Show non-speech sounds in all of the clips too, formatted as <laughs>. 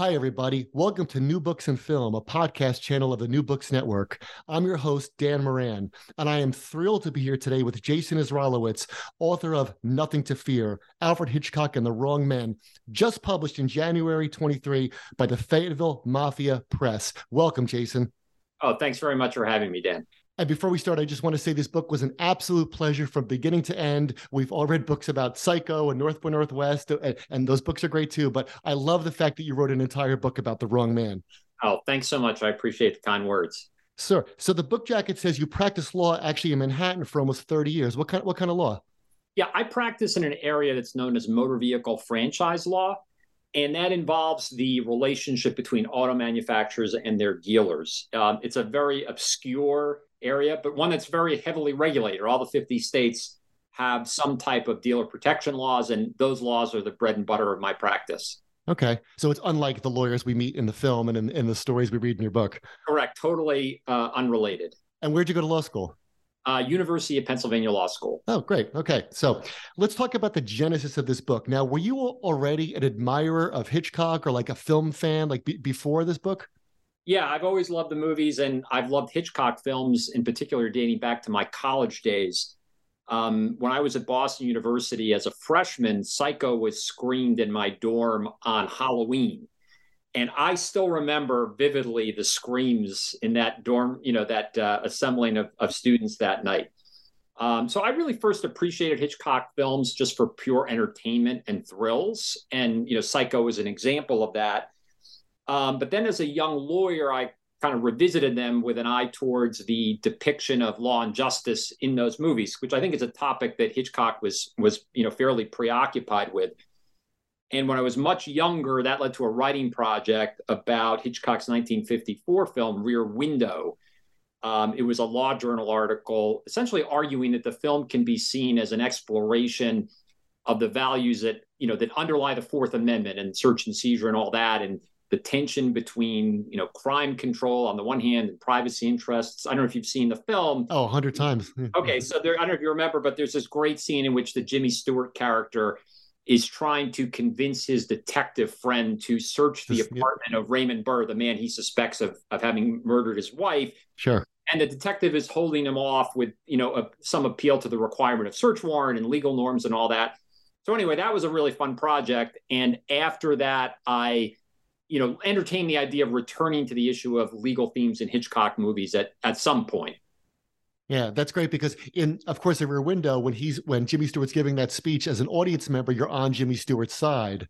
Hi, everybody. Welcome to New Books and Film, a podcast channel of the New Books Network. I'm your host, Dan Moran, and I am thrilled to be here today with Jason Isralowitz, author of Nothing to Fear Alfred Hitchcock and the Wrong Men, just published in January 23 by the Fayetteville Mafia Press. Welcome, Jason. Oh, thanks very much for having me, Dan. And before we start, I just want to say this book was an absolute pleasure from beginning to end. We've all read books about Psycho and North by Northwest, uh, and, and those books are great too. But I love the fact that you wrote an entire book about the wrong man. Oh, thanks so much. I appreciate the kind words. Sir, so the book jacket says you practice law actually in Manhattan for almost 30 years. What kind, what kind of law? Yeah, I practice in an area that's known as motor vehicle franchise law. And that involves the relationship between auto manufacturers and their dealers. Um, it's a very obscure area, but one that's very heavily regulated. All the 50 states have some type of dealer protection laws, and those laws are the bread and butter of my practice. Okay. So it's unlike the lawyers we meet in the film and in, in the stories we read in your book. Correct. Totally uh, unrelated. And where'd you go to law school? Uh, University of Pennsylvania Law School. Oh, great. Okay. So let's talk about the genesis of this book. Now, were you already an admirer of Hitchcock or like a film fan, like b- before this book? Yeah, I've always loved the movies, and I've loved Hitchcock films in particular, dating back to my college days. Um, when I was at Boston University as a freshman, Psycho was screened in my dorm on Halloween. And I still remember vividly the screams in that dorm, you know, that uh, assembling of, of students that night. Um, so I really first appreciated Hitchcock films just for pure entertainment and thrills. And, you know, Psycho is an example of that. Um, but then as a young lawyer, I kind of revisited them with an eye towards the depiction of law and justice in those movies, which I think is a topic that Hitchcock was was you know fairly preoccupied with. And when I was much younger, that led to a writing project about Hitchcock's 1954 film Rear Window. Um, it was a law journal article essentially arguing that the film can be seen as an exploration of the values that you know that underlie the Fourth Amendment and search and seizure and all that, and the tension between you know crime control on the one hand and privacy interests. I don't know if you've seen the film. Oh, a hundred times. <laughs> okay, so there, I don't know if you remember, but there's this great scene in which the Jimmy Stewart character is trying to convince his detective friend to search the apartment of Raymond Burr, the man he suspects of of having murdered his wife. Sure. And the detective is holding him off with you know a, some appeal to the requirement of search warrant and legal norms and all that. So anyway, that was a really fun project. And after that, I you know, entertain the idea of returning to the issue of legal themes in Hitchcock movies at at some point. Yeah, that's great because in of course, in Rear Window, when he's when Jimmy Stewart's giving that speech as an audience member, you're on Jimmy Stewart's side.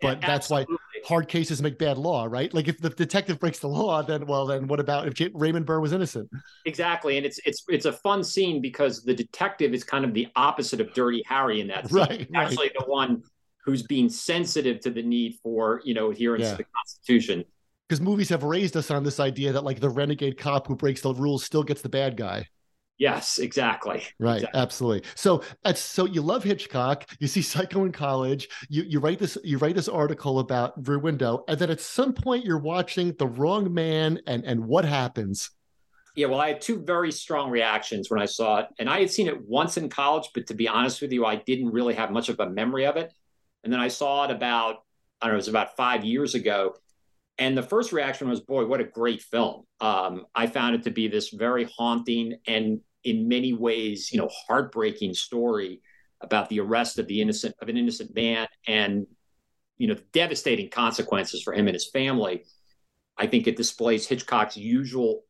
But yeah, that's why hard cases make bad law, right? Like if the detective breaks the law, then well, then what about if J- Raymond Burr was innocent? Exactly, and it's it's it's a fun scene because the detective is kind of the opposite of Dirty Harry in that. Scene. Right, actually right. the one who's being sensitive to the need for you know adherence yeah. to the Constitution. Because movies have raised us on this idea that like the renegade cop who breaks the rules still gets the bad guy. Yes, exactly. Right, exactly. absolutely. So so you love Hitchcock. You see <laughs> Psycho in college. You you write this you write this article about Rear Window, and then at some point you're watching The Wrong Man, and and what happens? Yeah, well, I had two very strong reactions when I saw it, and I had seen it once in college, but to be honest with you, I didn't really have much of a memory of it. And then I saw it about, I don't know, it was about five years ago. And the first reaction was, boy, what a great film. Um, I found it to be this very haunting and in many ways, you know, heartbreaking story about the arrest of the innocent of an innocent man and you know the devastating consequences for him and his family. I think it displays Hitchcock's usual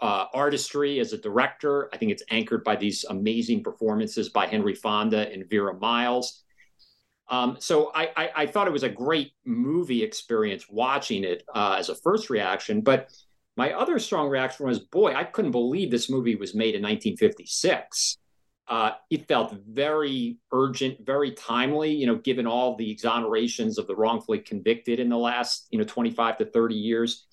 uh, artistry as a director. I think it's anchored by these amazing performances by Henry Fonda and Vera Miles. Um, so I, I, I, thought it was a great movie experience watching it uh, as a first reaction. But my other strong reaction was, boy, I couldn't believe this movie was made in 1956. Uh, it felt very urgent, very timely, you know, given all the exonerations of the wrongfully convicted in the last, you know, 25 to 30 years.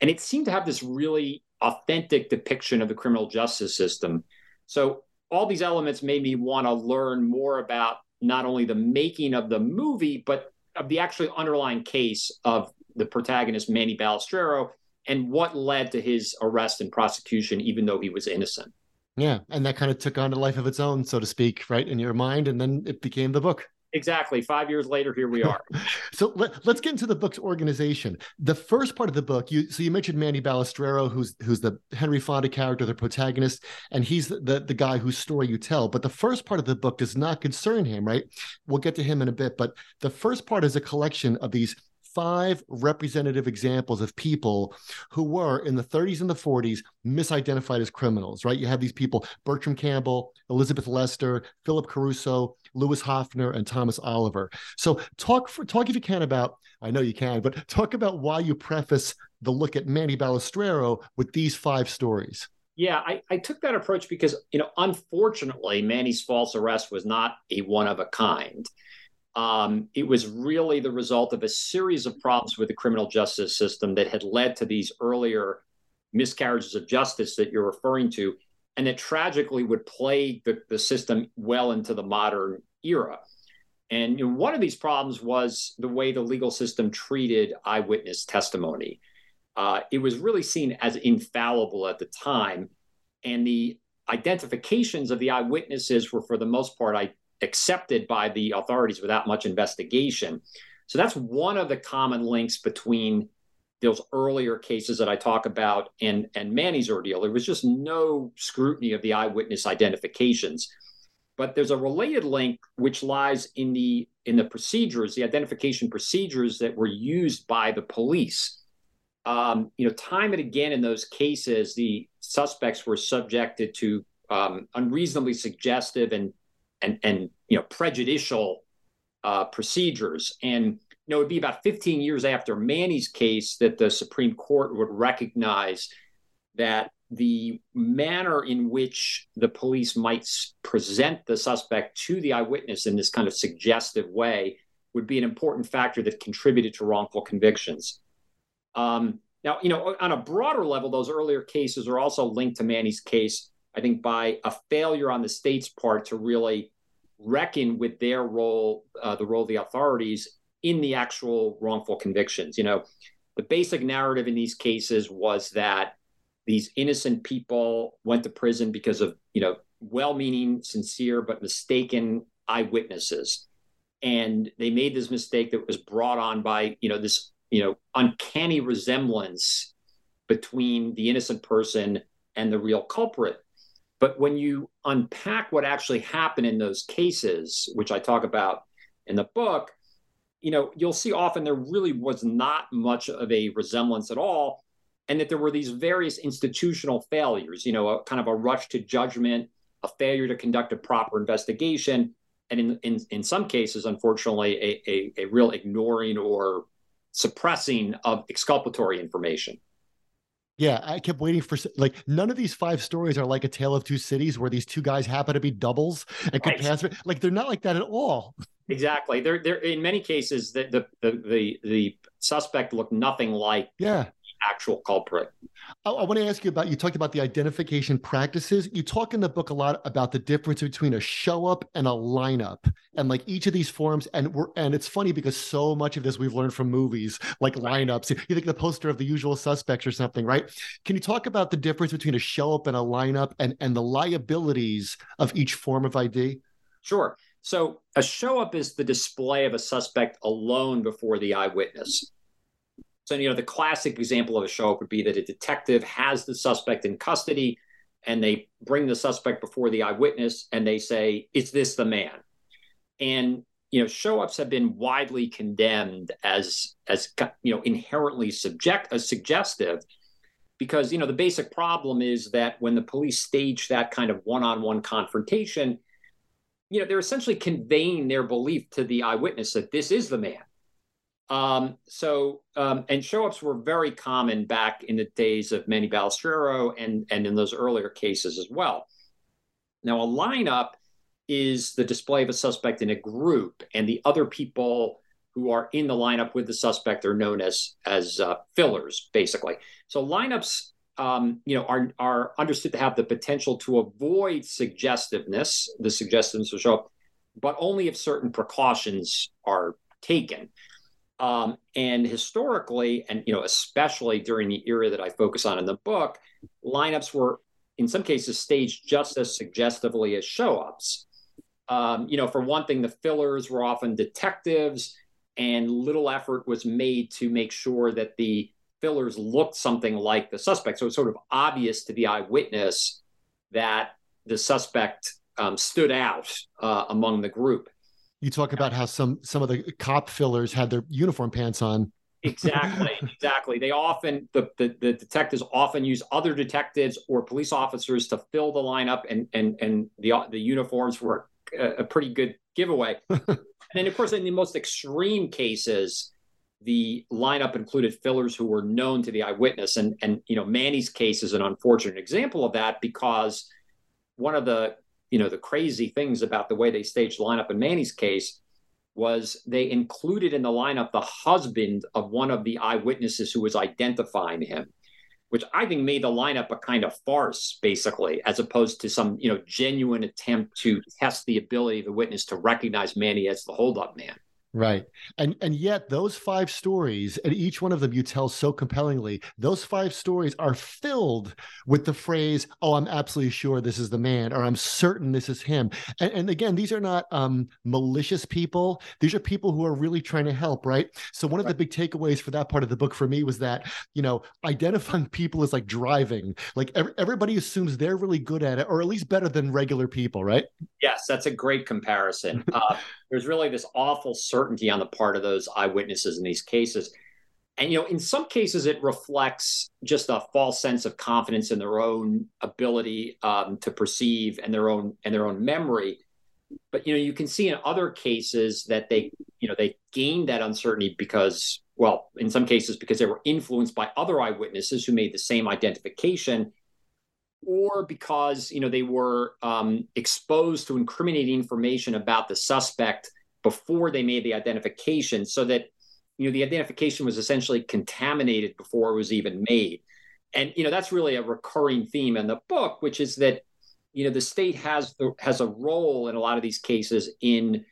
And it seemed to have this really authentic depiction of the criminal justice system. So all these elements made me want to learn more about not only the making of the movie, but of the actually underlying case of the protagonist, Manny Balestrero, and what led to his arrest and prosecution, even though he was innocent. Yeah, and that kind of took on a life of its own, so to speak, right, in your mind, and then it became the book. Exactly. Five years later, here we are. <laughs> so let, us get into the book's organization. The first part of the book, you so you mentioned Manny Balestrero, who's who's the Henry Fonda character, the protagonist, and he's the, the, the guy whose story you tell. But the first part of the book does not concern him, right? We'll get to him in a bit. But the first part is a collection of these five representative examples of people who were in the 30s and the 40s misidentified as criminals, right? You have these people Bertram Campbell, Elizabeth Lester, Philip Caruso, Louis Hoffner, and Thomas Oliver. So talk for talk if you can about, I know you can, but talk about why you preface the look at Manny Balestrero with these five stories. Yeah, I, I, took that approach because, you know, unfortunately, Manny's false arrest was not a one of a kind. Um, it was really the result of a series of problems with the criminal justice system that had led to these earlier miscarriages of justice that you're referring to, and that tragically would plague the, the system well into the modern era. And you know, one of these problems was the way the legal system treated eyewitness testimony. Uh, it was really seen as infallible at the time, and the identifications of the eyewitnesses were, for the most part, I, accepted by the authorities without much investigation. So that's one of the common links between those earlier cases that I talk about and, and Manny's ordeal. There was just no scrutiny of the eyewitness identifications. But there's a related link which lies in the in the procedures, the identification procedures that were used by the police. Um, you know, time and again in those cases, the suspects were subjected to um, unreasonably suggestive and and and you know prejudicial uh, procedures. And you know, it'd be about 15 years after Manny's case that the Supreme Court would recognize that the manner in which the police might present the suspect to the eyewitness in this kind of suggestive way would be an important factor that contributed to wrongful convictions. Um, now, you know, on a broader level, those earlier cases are also linked to Manny's case I think, by a failure on the state's part to really reckon with their role, uh, the role of the authorities in the actual wrongful convictions. You know, the basic narrative in these cases was that these innocent people went to prison because of, you know, well meaning, sincere, but mistaken eyewitnesses. And they made this mistake that was brought on by, you know, this, you know, uncanny resemblance between the innocent person and the real culprit. But when you unpack what actually happened in those cases, which I talk about in the book, you know, you'll see often there really was not much of a resemblance at all, and that there were these various institutional failures, you know, a kind of a rush to judgment, a failure to conduct a proper investigation, and in in, in some cases, unfortunately, a, a, a real ignoring or suppressing of exculpatory information. Yeah, I kept waiting for like none of these five stories are like a tale of two cities where these two guys happen to be doubles and could pass. Like they're not like that at all. Exactly. They're they're in many cases the the the the, the suspect looked nothing like yeah actual culprit. I, I, want to ask you about you talked about the identification practices. You talk in the book a lot about the difference between a show up and a lineup, and like each of these forms. And we're and it's funny because so much of this we've learned from movies, like lineups. You think the poster of The Usual Suspects or something, right? Can you talk about the difference between a show up and a lineup, and and the liabilities of each form of ID? Sure. So a show up is the display of a suspect alone before the eyewitness. So, you know, the classic example of a show up would be that a detective has the suspect in custody and they bring the suspect before the eyewitness and they say, Is this the man? And you know, show ups have been widely condemned as as you know inherently subject as suggestive because you know the basic problem is that when the police stage that kind of one-on-one confrontation you know they're essentially conveying their belief to the eyewitness that this is the man um, so, um, and show ups were very common back in the days of Manny Balestrero and, and in those earlier cases as well. Now, a lineup is the display of a suspect in a group, and the other people who are in the lineup with the suspect are known as as uh, fillers, basically. So lineups, um, you know, are are understood to have the potential to avoid suggestiveness. The suggestiveness will show up, but only if certain precautions are taken. Um, and historically, and you know, especially during the era that I focus on in the book, lineups were in some cases staged just as suggestively as show ups. Um, you know, for one thing, the fillers were often detectives, and little effort was made to make sure that the fillers looked something like the suspect. So it's sort of obvious to the eyewitness that the suspect um, stood out uh, among the group. You talk about how some some of the cop fillers had their uniform pants on. exactly, <laughs> exactly. They often the, the, the detectives often use other detectives or police officers to fill the lineup, and and and the the uniforms were a, pretty good giveaway. <laughs> and then, of course, in the most extreme cases, the lineup included fillers who were known to the eyewitness. And, and you know, Manny's case is an unfortunate example of that because one of the, you know, the crazy things about the way they staged the lineup in Manny's case was they included in the lineup the husband of one of the eyewitnesses who was identifying him which I think made the lineup a kind of farce, basically, as opposed to some you know genuine attempt to test the ability of the witness to recognize Manny as the holdup man. Right. And and yet those five stories, and each one of them you tell so compellingly, those five stories are filled with the phrase, oh, I'm absolutely sure this is the man, or I'm certain this is him. And, and again, these are not um, malicious people. These are people who are really trying to help, right? So one of the big takeaways for that part of the book for me was that, you know, identifying <laughs> people is like driving. Like every, everybody assumes they're really good at it, or at least better than regular people, right? Yes, that's a great comparison. Uh, <laughs> there's really this awful certainty on the part of those eyewitnesses in these cases. And, you know, in some cases, it reflects just a false sense of confidence in their own ability um, to perceive and their own and their own memory. But you know, you can see in other cases that they, you know, they gained that uncertainty because, well, in some cases because they were influenced by other eyewitnesses who made the same identification or because you know they were um, exposed to incriminating information about the suspect before they made the identification, so that you know the identification was essentially contaminated before it was even made. And you know that's really a recurring theme in the book, which is that you know the state has the, has a role in a lot of these cases in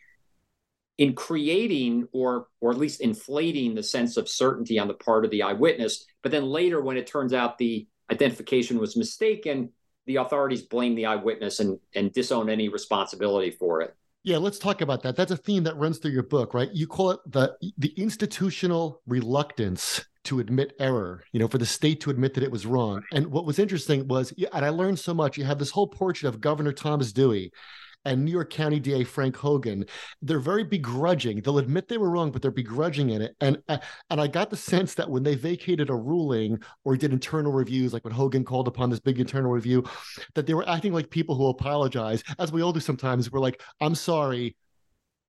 in creating or or at least inflating the sense of certainty on the part of the eyewitness but then later when it turns out the identification was mistaken, the authorities blame the eyewitness and, and disown any responsibility for it. Yeah, let's talk about that. That's a theme that runs through your book, right? You call it the the institutional reluctance to admit error, you know, for the state to admit that it was wrong. And what was interesting was, and I learned so much, you have this whole portrait of Governor Thomas Dewey and New York County DA Frank Hogan, they're very begrudging. They'll admit they were wrong, but they're begrudging in it. And uh, and I got the sense that when they vacated a ruling or did internal reviews, like when Hogan called upon this big internal review, that they were acting like people who apologize, as we all do sometimes. We're like, I'm sorry,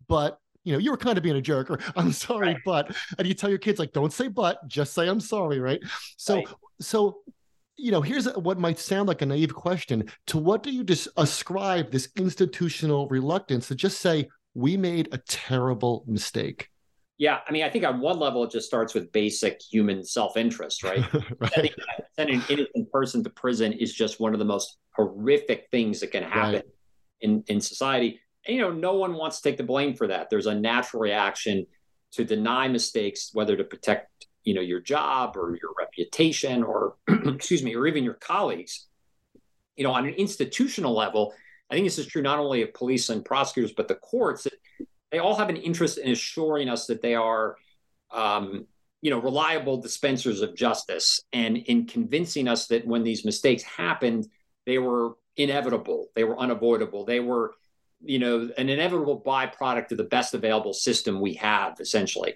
but you know, you were kind of being a jerk, or I'm sorry, right. but, and you tell your kids like, don't say but, just say I'm sorry, right? So, right. so you know, here's what might sound like a naive question. To what do you just ascribe this institutional reluctance to just say, we made a terrible mistake? Yeah, I mean, I think on one level, it just starts with basic human self-interest, right? <laughs> right. Sending an innocent person to prison is just one of the most horrific things that can happen right. in in society. And you know, no one wants to take the blame for that. There's a natural reaction to deny mistakes, whether to protect you know your job or your reputation or <clears throat> excuse me or even your colleagues you know on an institutional level i think this is true not only of police and prosecutors but the courts they all have an interest in assuring us that they are um, you know reliable dispensers of justice and in convincing us that when these mistakes happened they were inevitable they were unavoidable they were you know an inevitable byproduct of the best available system we have essentially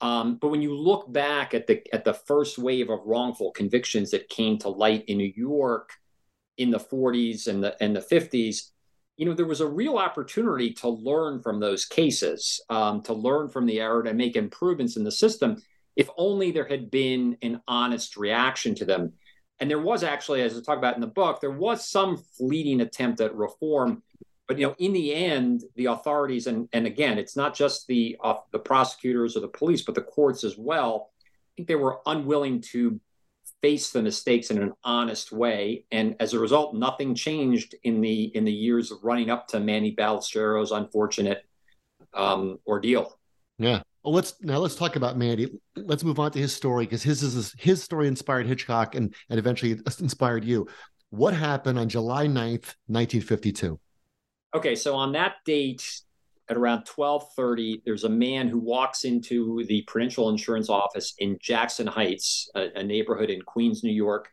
um, but when you look back at the at the first wave of wrongful convictions that came to light in New York in the 40s and the and the 50s, you know there was a real opportunity to learn from those cases, um, to learn from the error, and make improvements in the system. If only there had been an honest reaction to them. And there was actually, as I talk about in the book, there was some fleeting attempt at reform. But you know, in the end, the authorities and and again, it's not just the uh, the prosecutors or the police, but the courts as well. I think they were unwilling to face the mistakes in an honest way, and as a result, nothing changed in the in the years of running up to Manny Balestrero's unfortunate um, ordeal. Yeah. Well, let's now let's talk about Manny. Let's move on to his story because his is his story inspired Hitchcock and and eventually inspired you. What happened on July 9th, 1952? Okay, so on that date at around 12:30 there's a man who walks into the Prudential Insurance office in Jackson Heights, a, a neighborhood in Queens, New York.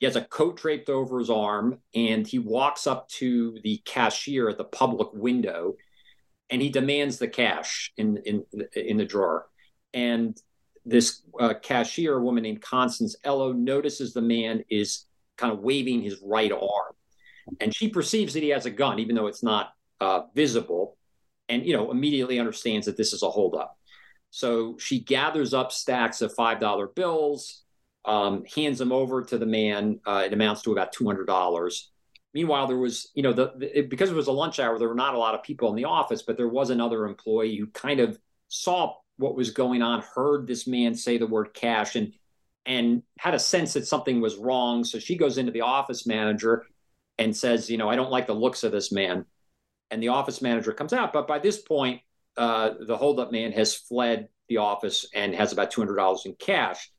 He has a coat draped over his arm and he walks up to the cashier at the public window and he demands the cash in in in the drawer. And this uh, cashier, a woman named Constance Ello, notices the man is kind of waving his right arm, and she perceives that he has a gun, even though it's not uh, visible, and you know immediately understands that this is a holdup. So she gathers up stacks of five dollar bills, um, hands them over to the man. Uh, it amounts to about two hundred dollars. Meanwhile, there was, you know, the, the because it was a lunch hour, there were not a lot of people in the office, but there was another employee who kind of saw what was going on, heard this man say the word cash, and and had a sense that something was wrong. So she goes into the office manager and says, you know, I don't like the looks of this man. And the office manager comes out, but by this point, uh, the holdup man has fled the office and has about two hundred dollars in cash.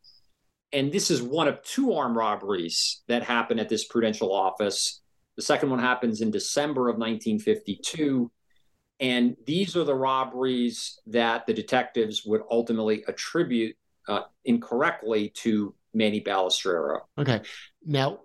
And this is one of two armed robberies that happened at this Prudential office the second one happens in December of 1952. And these are the robberies that the detectives would ultimately attribute uh, incorrectly to Manny Balestrero. Okay. Now,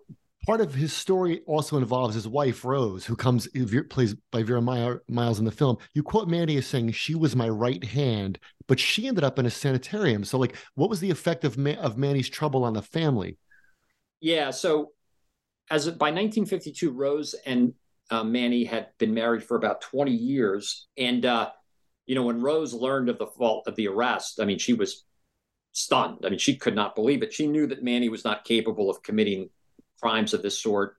part of his story also involves his wife, Rose, who comes, plays by Vera Miles in the film. You quote Manny as saying, She was my right hand, but she ended up in a sanitarium. So, like, what was the effect of, Ma- of Manny's trouble on the family? Yeah. So, as by 1952, Rose and uh, Manny had been married for about 20 years, and uh, you know when Rose learned of the fault of the arrest, I mean she was stunned. I mean she could not believe it. She knew that Manny was not capable of committing crimes of this sort.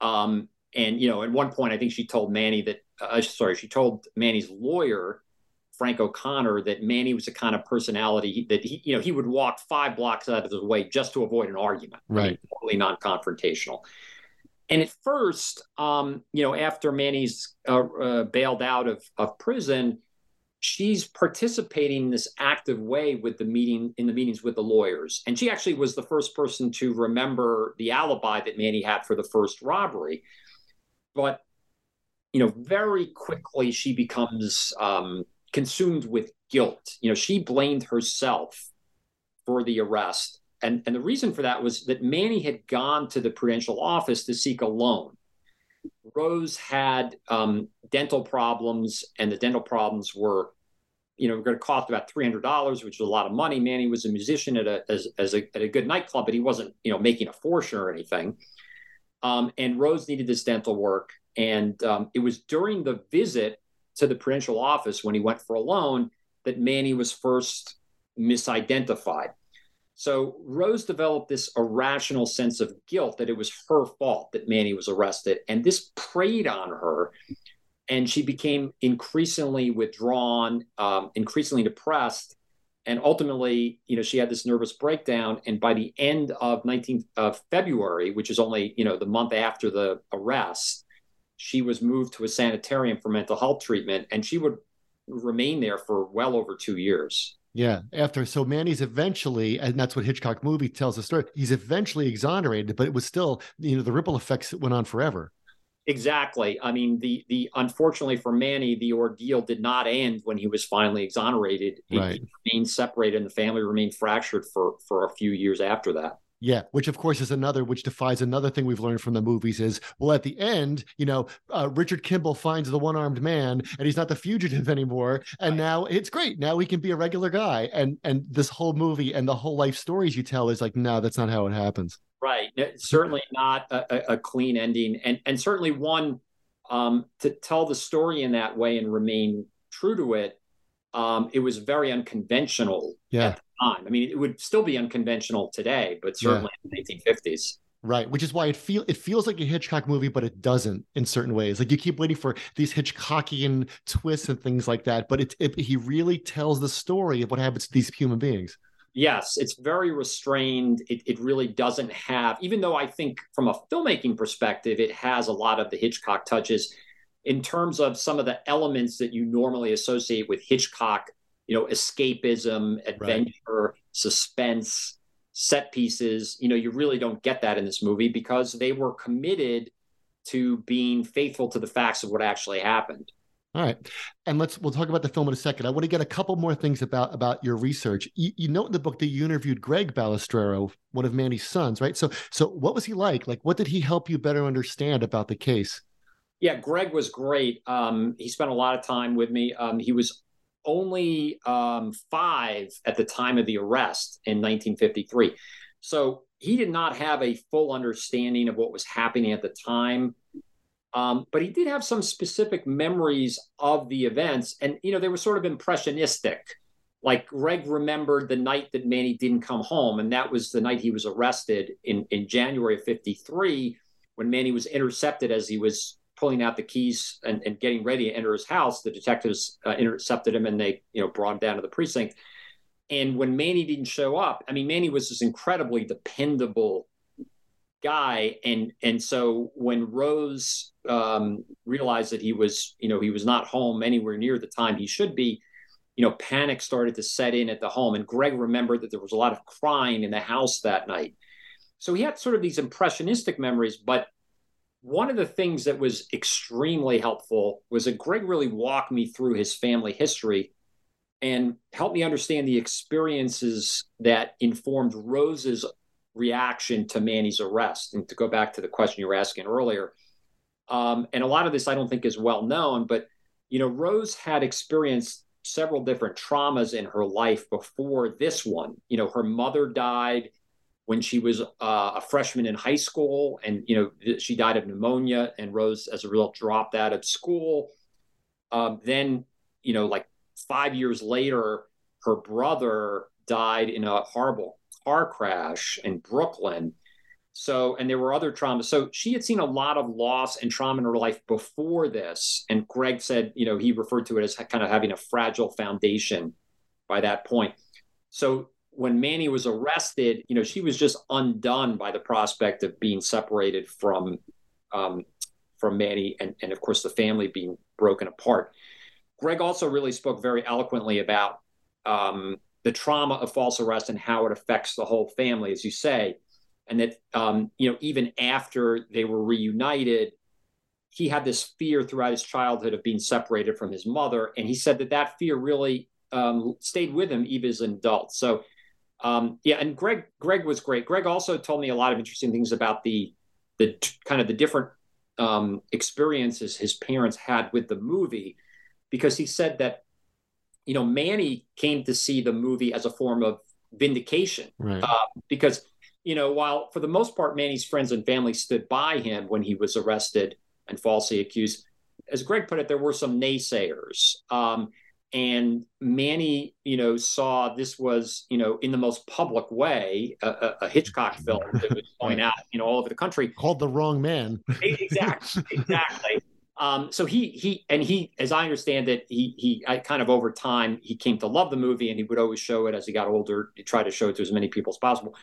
Um, and you know, at one point, I think she told Manny that. Uh, sorry, she told Manny's lawyer Frank O'Connor that Manny was the kind of personality that he, you know, he would walk five blocks out of his way just to avoid an argument. Right. Totally non-confrontational. And at first, um, you know, after Manny's uh, uh, bailed out of, of prison, she's participating in this active way with the meeting in the meetings with the lawyers. And she actually was the first person to remember the alibi that Manny had for the first robbery. But you know, very quickly she becomes um, consumed with guilt. You know, she blamed herself for the arrest. And, and the reason for that was that Manny had gone to the Prudential office to seek a loan. Rose had um, dental problems, and the dental problems were, you know, going to cost about three hundred dollars, which was a lot of money. Manny was a musician at a as, as a, at a good nightclub, but he wasn't, you know, making a fortune or anything. Um, and Rose needed this dental work, and um, it was during the visit to the Prudential office when he went for a loan that Manny was first misidentified. So Rose developed this irrational sense of guilt that it was her fault that Manny was arrested. And this preyed on her. And she became increasingly withdrawn, um, increasingly depressed. And ultimately, you know, she had this nervous breakdown. And by the end of 19th of February, which is only, you know, the month after the arrest, she was moved to a sanitarium for mental health treatment, and she would remain there for well over two years. Yeah, after so Manny's eventually, and that's what Hitchcock movie tells the story. He's eventually exonerated, but it was still, you know, the ripple effects went on forever. Exactly. I mean, the the unfortunately for Manny, the ordeal did not end when he was finally exonerated. Right. He remained separated, and the family remained fractured for for a few years after that. Yeah, which of course is another, which defies another thing we've learned from the movies is, well, at the end, you know, uh, Richard Kimball finds the one armed man and he's not the fugitive <laughs> anymore. And right. now it's great. Now he can be a regular guy. And and this whole movie and the whole life stories you tell is like, no, that's not how it happens. Right. certainly not a, a, clean ending. And, and certainly one um, to tell the story in that way and remain true to it. Um, it was very unconventional yeah time. I mean, it would still be unconventional today, but certainly yeah. in the 1950s. Right, which is why it feel it feels like a Hitchcock movie, but it doesn't in certain ways. Like you keep waiting for these Hitchcockian twists and things like that, but it, it he really tells the story of what happens to these human beings. Yes, it's very restrained. It, it really doesn't have, even though I think from a filmmaking perspective, it has a lot of the Hitchcock touches in terms of some of the elements that you normally associate with Hitchcock, you know, escapism, adventure, right. suspense set pieces. You know, you really don't get that in this movie because they were committed to being faithful to the facts of what actually happened. All right, and let's we'll talk about the film in a second. I want to get a couple more things about about your research. You, you note in the book that you interviewed Greg Balestrero, one of Manny's sons, right? So, so what was he like? Like, what did he help you better understand about the case? Yeah, Greg was great. Um, he spent a lot of time with me. Um, he was only um, five at the time of the arrest in 1953. So he did not have a full understanding of what was happening at the time. Um, but he did have some specific memories of the events. And, you know, they were sort of impressionistic. Like Greg remembered the night that Manny didn't come home. And that was the night he was arrested in, in January of 53 when Manny was intercepted as he was pulling out the keys and, and getting ready to enter his house, the detectives uh, intercepted him and they, you know, brought him down to the precinct. And when Manny didn't show up, I mean, Manny was this incredibly dependable guy, and and so when Rose um, realized that he was, you know, he was not home anywhere near the time he should be, you know, panic started to set in at the home. And Greg remembered that there was a lot of crying in the house that night. So he had sort of these impressionistic memories, but one of the things that was extremely helpful was that Greg really walked me through his family history and helped me understand the experiences that informed Rose's reaction to Manny's arrest. And to go back to the question you were asking earlier, um, and a lot of this I don't think is well known, but you know, Rose had experienced several different traumas in her life before this one. You know, her mother died when she was uh, a freshman in high school, and you know she died of pneumonia, and Rose, as a result, dropped out of school. Um, then, you know, like five years later, her brother died in a horrible car crash in Brooklyn. So, and there were other traumas. So she had seen a lot of loss and trauma in her life before this. And Greg said, you know, he referred to it as kind of having a fragile foundation by that point. So when Manny was arrested, you know, she was just undone by the prospect of being separated from um, from Manny and, and of course the family being broken apart. Greg also really spoke very eloquently about um, the trauma of false arrest and how it affects the whole family, as you say, and that um, you know even after they were reunited, he had this fear throughout his childhood of being separated from his mother, and he said that that fear really um, stayed with him even as an adult. So um, yeah, and Greg Greg was great. Greg also told me a lot of interesting things about the the kind of the different um, experiences his parents had with the movie, because he said that you know Manny came to see the movie as a form of vindication, right. uh, because you know while for the most part Manny's friends and family stood by him when he was arrested and falsely accused, as Greg put it, there were some naysayers. Um, and Manny, you know, saw this was, you know, in the most public way, a, a Hitchcock <laughs> film that was going out, you know, all over the country. Called the wrong man. exactly, <laughs> exactly. Um, so he he and he, as I understand it, he he I kind of over time he came to love the movie, and he would always show it as he got older. He tried to show it to as many people as possible.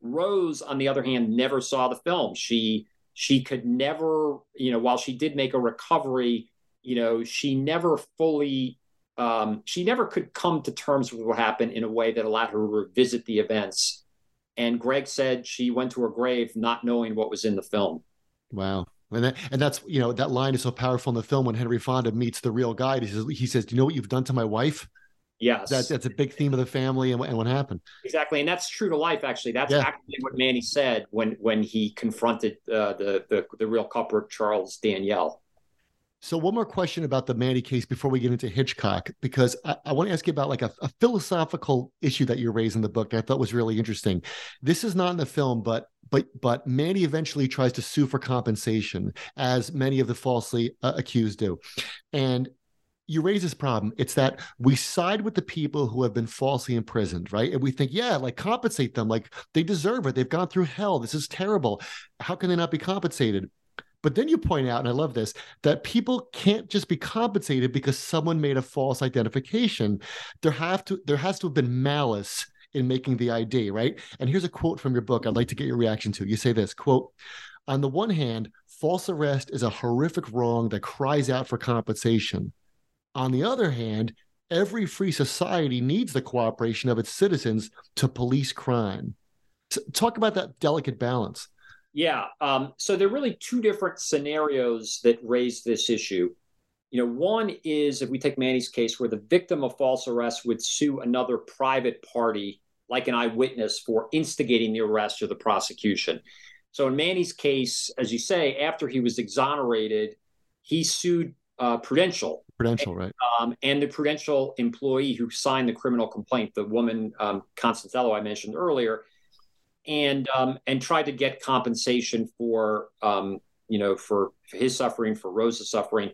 Rose, on the other hand, never saw the film. She she could never, you know, while she did make a recovery, you know, she never fully um, she never could come to terms with what happened in a way that allowed her to revisit the events. And Greg said she went to her grave not knowing what was in the film. Wow. And that, and that's you know that line is so powerful in the film when Henry Fonda meets the real guy. He says, he says, "Do you know what you've done to my wife?" Yes, that, that's a big theme of the family and, and what happened. Exactly, and that's true to life. Actually, that's yeah. actually what Manny said when when he confronted uh, the, the the real culprit, Charles Daniel. So one more question about the Manny case before we get into Hitchcock, because I, I want to ask you about like a, a, philosophical issue that you raised in the book that I thought was really interesting. This is not in the film, but but but Manny eventually tries to sue for compensation, as many of the falsely uh, accused do, and you raise this problem. It's that we side with the people who have been falsely imprisoned, right? And we think, yeah, like compensate them. Like they deserve it. They've gone through hell. This is terrible. How can they not be compensated? But then you point out, and I love this, that people can't just be compensated because someone made a false identification. There have to there has to have been malice in making the ID, right? And here's a quote from your book I'd like to get your reaction to. You say this quote, on the one hand, false arrest is a horrific wrong that cries out for compensation. On the other hand, every free society needs the cooperation of its citizens to police crime. So talk about that delicate balance. Yeah. Um, so there are really two different scenarios that raise this issue. You know, one is if we take Manny's case, where the victim of false arrest would sue another private party, like an eyewitness, for instigating the arrest or the prosecution. So in Manny's case, as you say, after he was exonerated, he sued uh, Prudential. Prudential, right? Um, and the Prudential employee who signed the criminal complaint, the woman um, Constanzello I mentioned earlier, and um, and tried to get compensation for um, you know for, his suffering, for Rosa's suffering.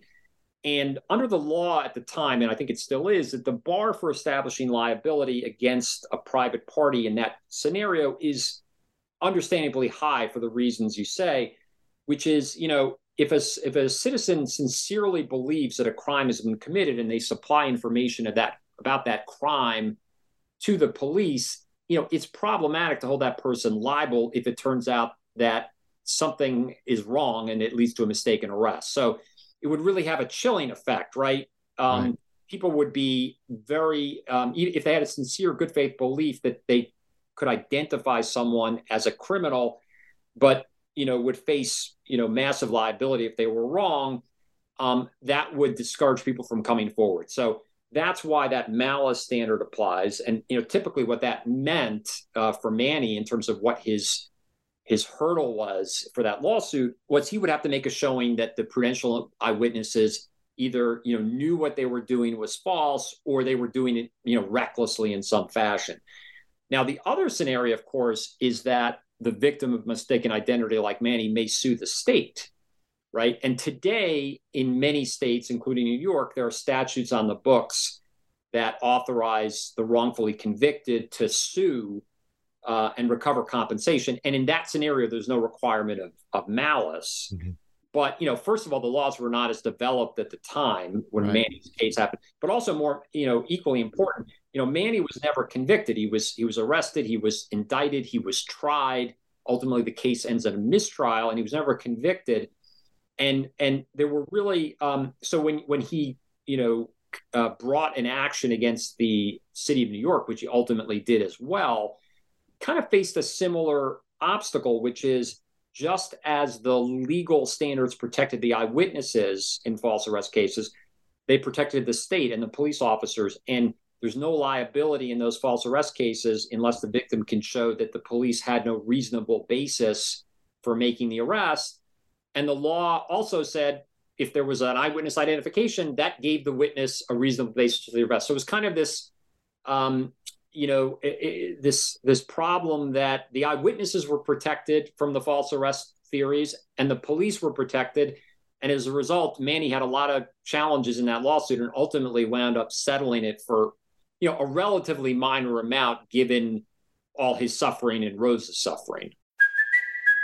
And under the law at the time, and I think it still is, that the bar for establishing liability against a private party in that scenario is understandably high for the reasons you say, which is, you know, if a, if a citizen sincerely believes that a crime has been committed and they supply information of that about that crime to the police, you know, it's problematic to hold that person liable if it turns out that something is wrong and it leads to a mistaken arrest. So it would really have a chilling effect, right? Um, right. People would be very, um, if they had a sincere good faith belief that they could identify someone as a criminal, but you know would face you know massive liability if they were wrong. Um, that would discourage people from coming forward. So that's why that malice standard applies. And you know, typically what that meant uh, for Manny in terms of what his his hurdle was for that lawsuit was he would have to make a showing that the prudential eyewitnesses either you know knew what they were doing was false or they were doing it you know recklessly in some fashion. Now, the other scenario, of course, is that the victim of mistaken identity, like Manny, may sue the state, right? And today, in many states, including New York, there are statutes on the books that authorize the wrongfully convicted to sue uh, and recover compensation. And in that scenario, there's no requirement of, of malice. Mm-hmm. But you know, first of all, the laws were not as developed at the time when right. Manny's case happened. But also more, you know, equally important, you know, Manny was never convicted. He was he was arrested, he was indicted, he was tried. Ultimately, the case ends in a mistrial, and he was never convicted. And and there were really um, so when when he you know uh, brought an action against the city of New York, which he ultimately did as well, kind of faced a similar obstacle, which is just as the legal standards protected the eyewitnesses in false arrest cases, they protected the state and the police officers. And there's no liability in those false arrest cases unless the victim can show that the police had no reasonable basis for making the arrest. And the law also said if there was an eyewitness identification, that gave the witness a reasonable basis for the arrest. So it was kind of this um, you know it, it, this this problem that the eyewitnesses were protected from the false arrest theories and the police were protected and as a result manny had a lot of challenges in that lawsuit and ultimately wound up settling it for you know a relatively minor amount given all his suffering and rose's suffering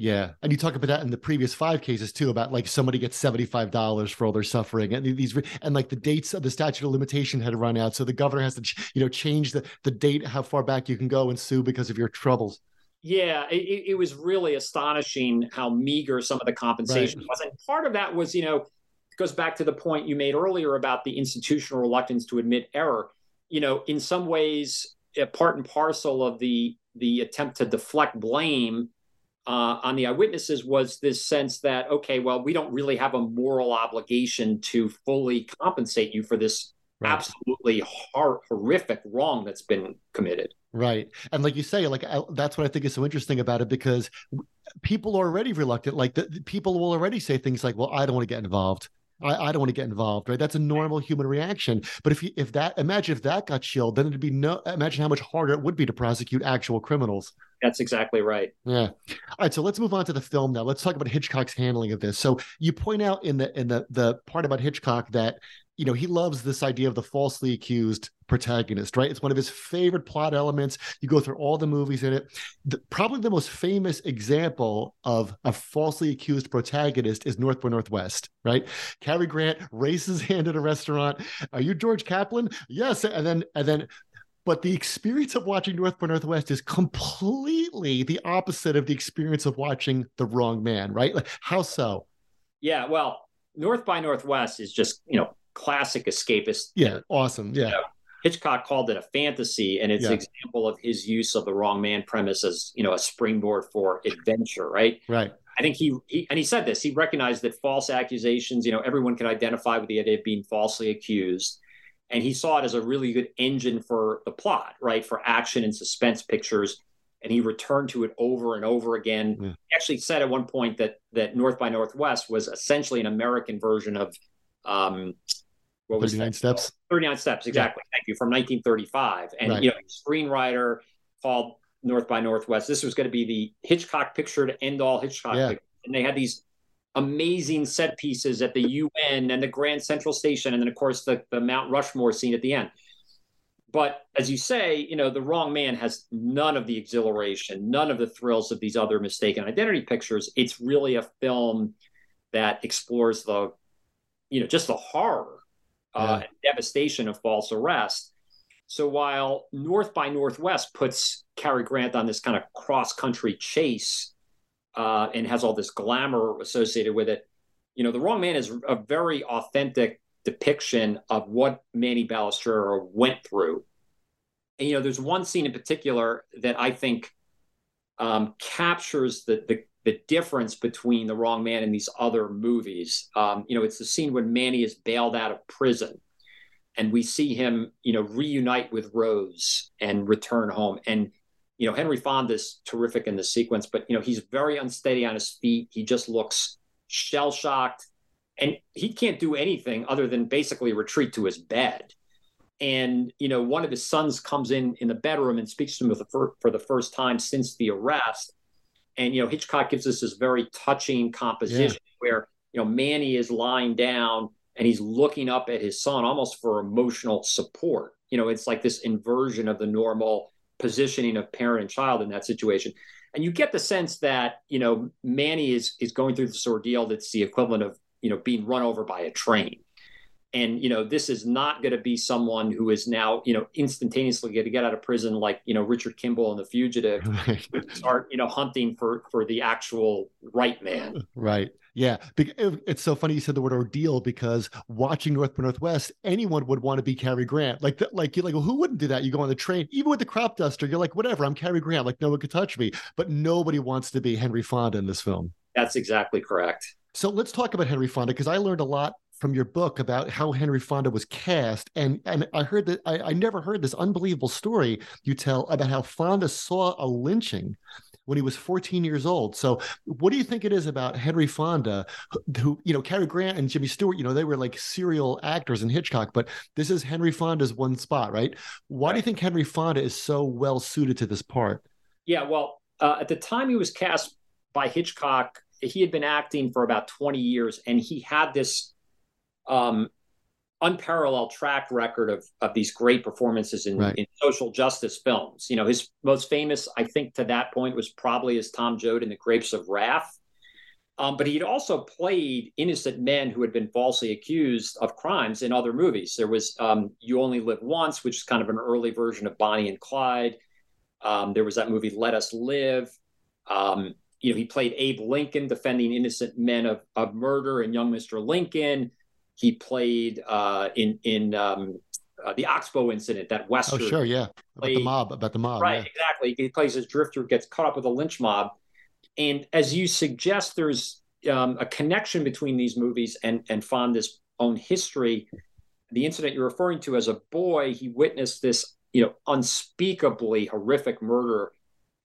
Yeah, and you talk about that in the previous five cases too, about like somebody gets seventy five dollars for all their suffering, and these and like the dates of the statute of limitation had run out, so the governor has to you know change the the date how far back you can go and sue because of your troubles. Yeah, it, it was really astonishing how meager some of the compensation right. was, and part of that was you know goes back to the point you made earlier about the institutional reluctance to admit error. You know, in some ways, a part and parcel of the the attempt to deflect blame uh, on the eyewitnesses was this sense that okay, well, we don't really have a moral obligation to fully compensate you for this Right. absolutely hor- horrific wrong that's been committed. Right. And like you say, like I, that's what I think is so interesting about it because people are already reluctant. Like the, the people will already say things like, "Well, I don't want to get involved. I, I don't want to get involved." Right. That's a normal human reaction. But if you, if that imagine if that got chilled, then it'd be no. Imagine how much harder it would be to prosecute actual criminals. That's exactly right. Yeah. All right. So let's move on to the film now. Let's talk about Hitchcock's handling of this. So you point out in the in the the part about Hitchcock that you know he loves this idea of the falsely accused protagonist, right? It's one of his favorite plot elements. You go through all the movies in it. The, probably the most famous example of a falsely accused protagonist is North by Northwest, right? Cary Grant raises <laughs> hand at a restaurant. Are you George Kaplan? Yes. And then and then but the experience of watching North by Northwest is completely the opposite of the experience of watching The Wrong Man, right? Like, how so? Yeah, well, North by Northwest is just, you know, classic escapist. Yeah, awesome. Yeah. Yeah. Hitchcock called it a fantasy, and it's Yeah. an example of his use of the wrong man premise as, you know, a springboard for adventure, right? Right. I think he, he and he said this. He recognized that false accusations, you know, everyone can identify with the idea of being falsely accused, and he saw it as a really good engine for the plot, right, for action and suspense pictures. And he returned to it over and over again. Yeah. He actually said at one point that that North by Northwest was essentially an American version of um, what was 39 that? steps. 39 Steps, exactly. Thank you. From 1935. And, Right. you know, screenwriter called North by Northwest. This was going to be the Hitchcock picture to end all Hitchcock Yeah. And they had these amazing set pieces at the UN and the Grand Central Station. And then, of course, the, the Mount Rushmore scene at the end. But as you say, you know, The Wrong Man has none of the exhilaration, none of the thrills of these other mistaken identity pictures. It's really a film that explores the, you know, just the horror uh, and devastation of false arrest. So while North by Northwest puts Cary Grant on this kind of cross country chase uh, and has all this glamour associated with it, you know, The Wrong Man is a very authentic depiction of what Manny Balestrero went through. And, you know, there's one scene in particular that I think um, captures the, the the difference between the wrong man and these other movies. Um, you know, it's the scene when Manny is bailed out of prison and we see him, you know, reunite with Rose and return home. And, you know, Henry Fonda's terrific in the sequence, but, you know, he's very unsteady on his feet. He just looks shell shocked and he can't do anything other than basically retreat to his bed. And, you know, one of his sons comes in in the bedroom and speaks to him for, for the first time since the arrest and you know Hitchcock gives us this very touching composition yeah. where you know Manny is lying down and he's looking up at his son almost for emotional support. You know, it's like this inversion of the normal positioning of parent and child in that situation. And you get the sense that you know Manny is is going through this ordeal that's the equivalent of you know being run over by a train. And you know this is not going to be someone who is now you know instantaneously going to get out of prison like you know Richard Kimball and The Fugitive, <laughs> Right. start you know hunting for for the actual right man. Right. Yeah. It's so funny you said the word ordeal because watching North by Northwest, anyone would want to be Cary Grant. Like, like you're like, well, who wouldn't do that? You go on the train, even with the crop duster, you're like, whatever, I'm Cary Grant. Like, no one could touch me. But nobody wants to be Henry Fonda in this film. That's exactly correct. So let's talk about Henry Fonda because I learned a lot from your book about how Henry Fonda was cast, and and I heard that I, I never heard this unbelievable story you tell about how Fonda saw a lynching when he was 14 years old. So what do you think it is about Henry Fonda, who, who you know, Cary Grant and Jimmy Stewart, you know, they were like serial actors in Hitchcock, but this is Henry Fonda's one spot, right? Why do you think Henry Fonda is so well suited to this part? Yeah, well, uh, at the time he was cast by Hitchcock, he had been acting for about 20 years, and he had this um, unparalleled track record of of these great performances in, Right. in social justice films. You know, his most famous, I think, to that point was probably as Tom Joad in The Grapes of Wrath. Um, but he'd also played innocent men who had been falsely accused of crimes in other movies. There was um, You Only Live Once, which is kind of an early version of Bonnie and Clyde. Um, there was that movie Let Us Live. Um, you know, he played Abe Lincoln defending innocent men of, of murder and Young Mr. Lincoln. He played uh, in in um, uh, the Oxbow incident, that Oh, sure, yeah, about the mob, about the mob, Right, yeah. exactly. He plays as Drifter, gets caught up with a lynch mob, and as you suggest, there's um, a connection between these movies and and Fonda's own history. the incident you're referring to as a boy, he witnessed this, you know, unspeakably horrific murder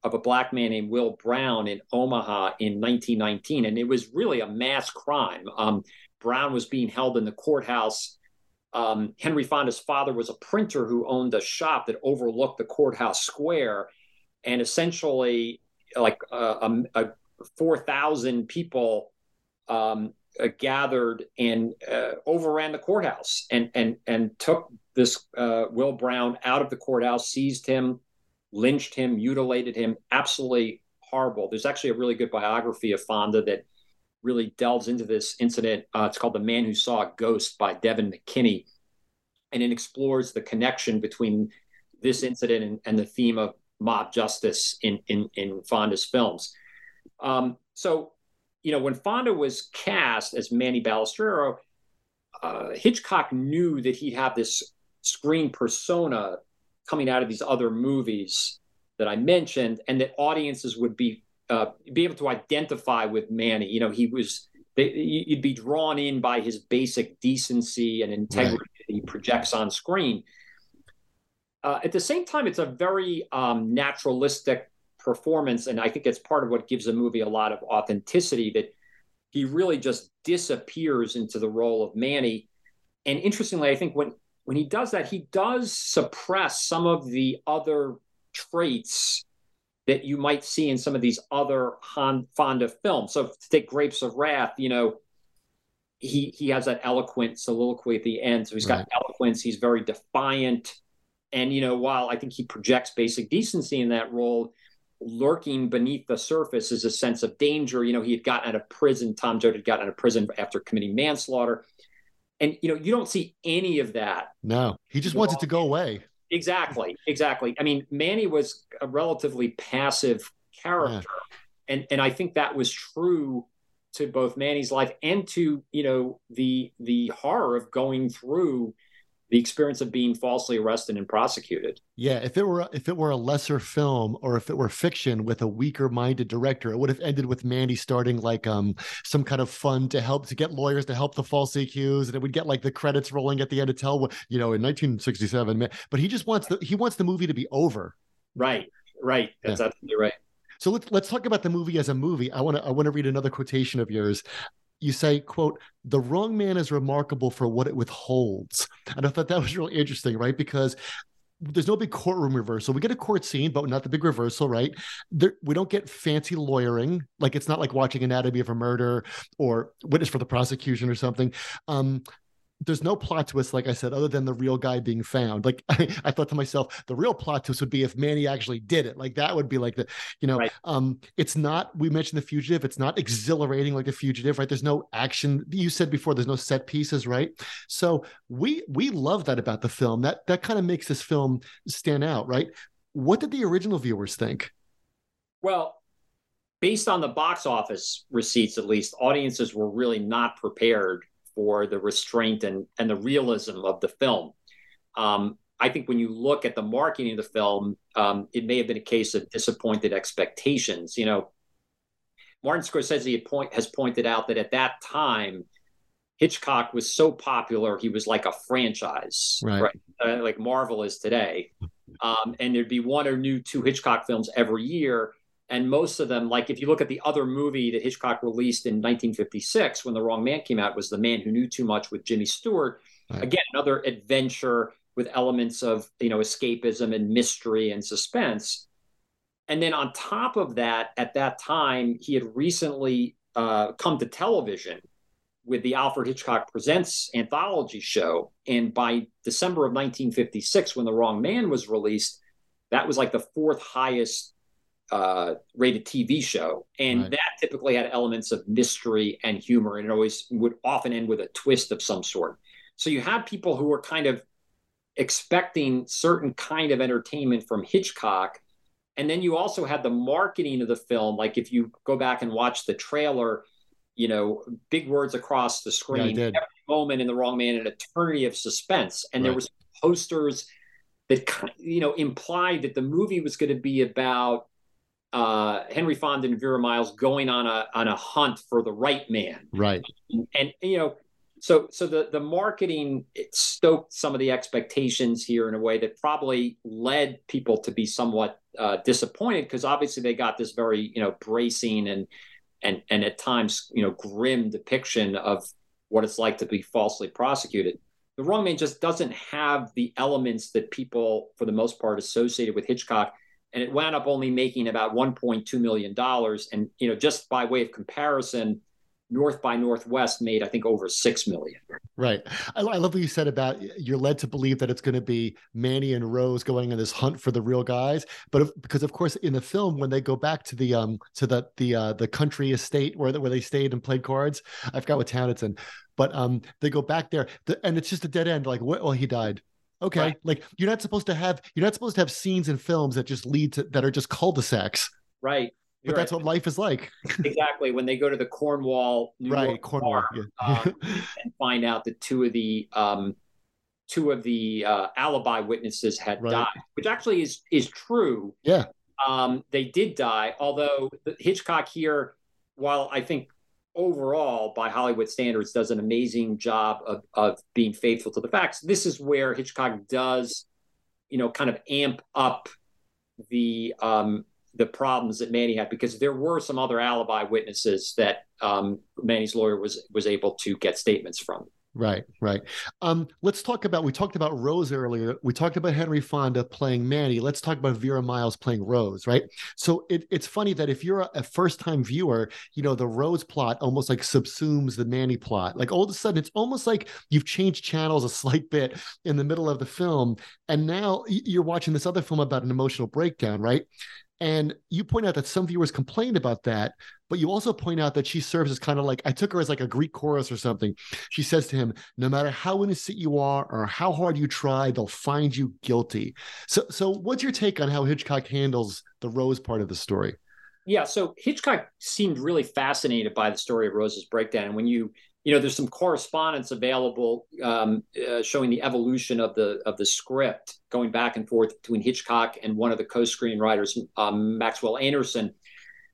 of a black man named Will Brown in Omaha in 1919, and it was really a mass crime. Um, Brown was being held in the courthouse. Um, Henry Fonda's father was a printer who owned a shop that overlooked the courthouse square, and essentially, like uh, a, a 4,000 people um, uh, gathered and uh, overran the courthouse and and and took this uh, Will Brown out of the courthouse, seized him, lynched him, mutilated him. Absolutely horrible. There's actually a really good biography of Fonda that really delves into this incident. Uh, it's called The Man Who Saw a Ghost by Devin McKinney. And it explores the connection between this incident and, and the theme of mob justice in, in, in Fonda's films. Um, so, you know, when Fonda was cast as Manny Balestrero, uh, Hitchcock knew that he'd have this screen persona coming out of these other movies that I mentioned, and that audiences would be uh, be able to identify with Manny. You know, he was they, you'd be drawn in by his basic decency and integrity right. that he projects on screen. Uh, at the same time, it's a very um, naturalistic performance, and I think it's part of what gives the movie a lot of authenticity. That he really just disappears into the role of Manny. And interestingly, I think when when he does that, he does suppress some of the other traits that you might see in some of these other Han, Fonda films. So to take Grapes of Wrath, you know, he he has that eloquent soliloquy at the end. So he's got right. eloquence. He's very defiant, and you know, while I think he projects basic decency in that role, lurking beneath the surface is a sense of danger. You know, he had gotten out of prison. Tom Joad had gotten out of prison after committing manslaughter, and you know, you don't see any of that. No, he just wants it to go away. Exactly, exactly. I mean, Manny was a relatively passive character, yeah. and and I think that was true to both Manny's life and to you know the the horror of going through the experience of being falsely arrested and prosecuted. Yeah, if it were if it were a lesser film or if it were fiction with a weaker minded director, it would have ended with Mandy starting like um some kind of fund to help to get lawyers to help the falsely accused, and it would get like the credits rolling at the end to tell what you know in 1967. But he just wants the he wants the movie to be over. Right, right. That's yeah. absolutely right. So let's let's talk about the movie as a movie. I want to I want to read another quotation of yours you say, quote, the wrong man is remarkable for what it withholds. And I thought that was really interesting, right? Because there's no big courtroom reversal. We get a court scene, but not the big reversal, right? There, we don't get fancy lawyering. Like it's not like watching Anatomy of a Murder or Witness for the Prosecution or something. Um, there's no plot twist, like I said, other than the real guy being found. Like <laughs> I, I, thought to myself, the real plot twist would be if Manny actually did it. Like that would be like the, you know, right. um, it's not. We mentioned the fugitive. It's not exhilarating like the fugitive, right? There's no action. You said before, there's no set pieces, right? So we we love that about the film. That that kind of makes this film stand out, right? What did the original viewers think? Well, based on the box office receipts, at least, audiences were really not prepared for the restraint and, and the realism of the film. Um, I think when you look at the marketing of the film, um, it may have been a case of disappointed expectations. You know, Martin Scorsese point, has pointed out that at that time, Hitchcock was so popular, he was like a franchise, right? right? Uh, like Marvel is today. Um, and there'd be one or new two Hitchcock films every year and most of them like if you look at the other movie that hitchcock released in 1956 when the wrong man came out was the man who knew too much with jimmy stewart. Right. again another adventure with elements of you know escapism and mystery and suspense. And then on top of that at that time he had recently uh, come to television with the alfred hitchcock presents anthology show. And by december of 1956 when the wrong man was released that was like the fourth highest uh, rated TV show, and right. that typically had elements of mystery and humor, and it always would often end with a twist of some sort. So you have people who are kind of expecting certain kind of entertainment from Hitchcock, and then you also had the marketing of the film. Like if you go back and watch the trailer, you know, big words across the screen, yeah, every moment in the wrong man, an eternity of suspense, and right. there was posters that you know implied that the movie was going to be about uh, Henry Fonda and Vera Miles going on a on a hunt for the right man. Right. And, and you know, so so the the marketing stoked some of the expectations here in a way that probably led people to be somewhat uh, disappointed because obviously they got this very you know bracing and and and at times you know grim depiction of what it's like to be falsely prosecuted. The Wrong Man just doesn't have the elements that people, for the most part, associated with Hitchcock, and it wound up only making about 1.2 million dollars. And you know, just by way of comparison, North by Northwest made, I think, over six million. Right. I, love what you said about you're led to believe that it's going to be Manny and Rose going on this hunt for the real guys, but if, because of course in the film when they go back to the um to the the uh, the country estate where where they stayed and played cards, I forgot what town it's in, but um they go back there the, and it's just a dead end. Like, well, he died. Okay, right. like you're not supposed to have you're not supposed to have scenes in films that just lead to that are just cul-de-sacs. Right but right. that's what life is like. <laughs> exactly. When they go to the Cornwall, New right, York Cornwall, bar, yeah. um, and find out that two of the um, two of the uh, alibi witnesses had right. died, which actually is is true. Yeah. Um, they did die, although Hitchcock here, while I think overall by Hollywood standards does an amazing job of of being faithful to the facts. This is where Hitchcock does, you know, kind of amp up the um, the problems that Manny had because there were some other alibi witnesses that um, Manny's lawyer was was able to get statements from. Right, right. Um, let's talk about. We talked about Rose earlier. We talked about Henry Fonda playing Manny. Let's talk about Vera Miles playing Rose. Right. So it, it's funny that if you're a, a first-time viewer, you know the Rose plot almost like subsumes the Manny plot. Like all of a sudden, it's almost like you've changed channels a slight <laughs> bit in the middle of the film, and now you're watching this other film about an emotional breakdown. Right. And you point out that some viewers complained about that, but you also point out that she serves as kind of like I took her as like a Greek chorus or something. She says to him, "No matter how innocent you are or how hard you try, they'll find you guilty." So, so what's your take on how Hitchcock handles the Rose part of the story? Yeah, so Hitchcock seemed really fascinated by the story of Rose's breakdown. And when you you know, there's some correspondence available um, uh, showing the evolution of the of the script going back and forth between Hitchcock and one of the co-screenwriters, um, Maxwell Anderson,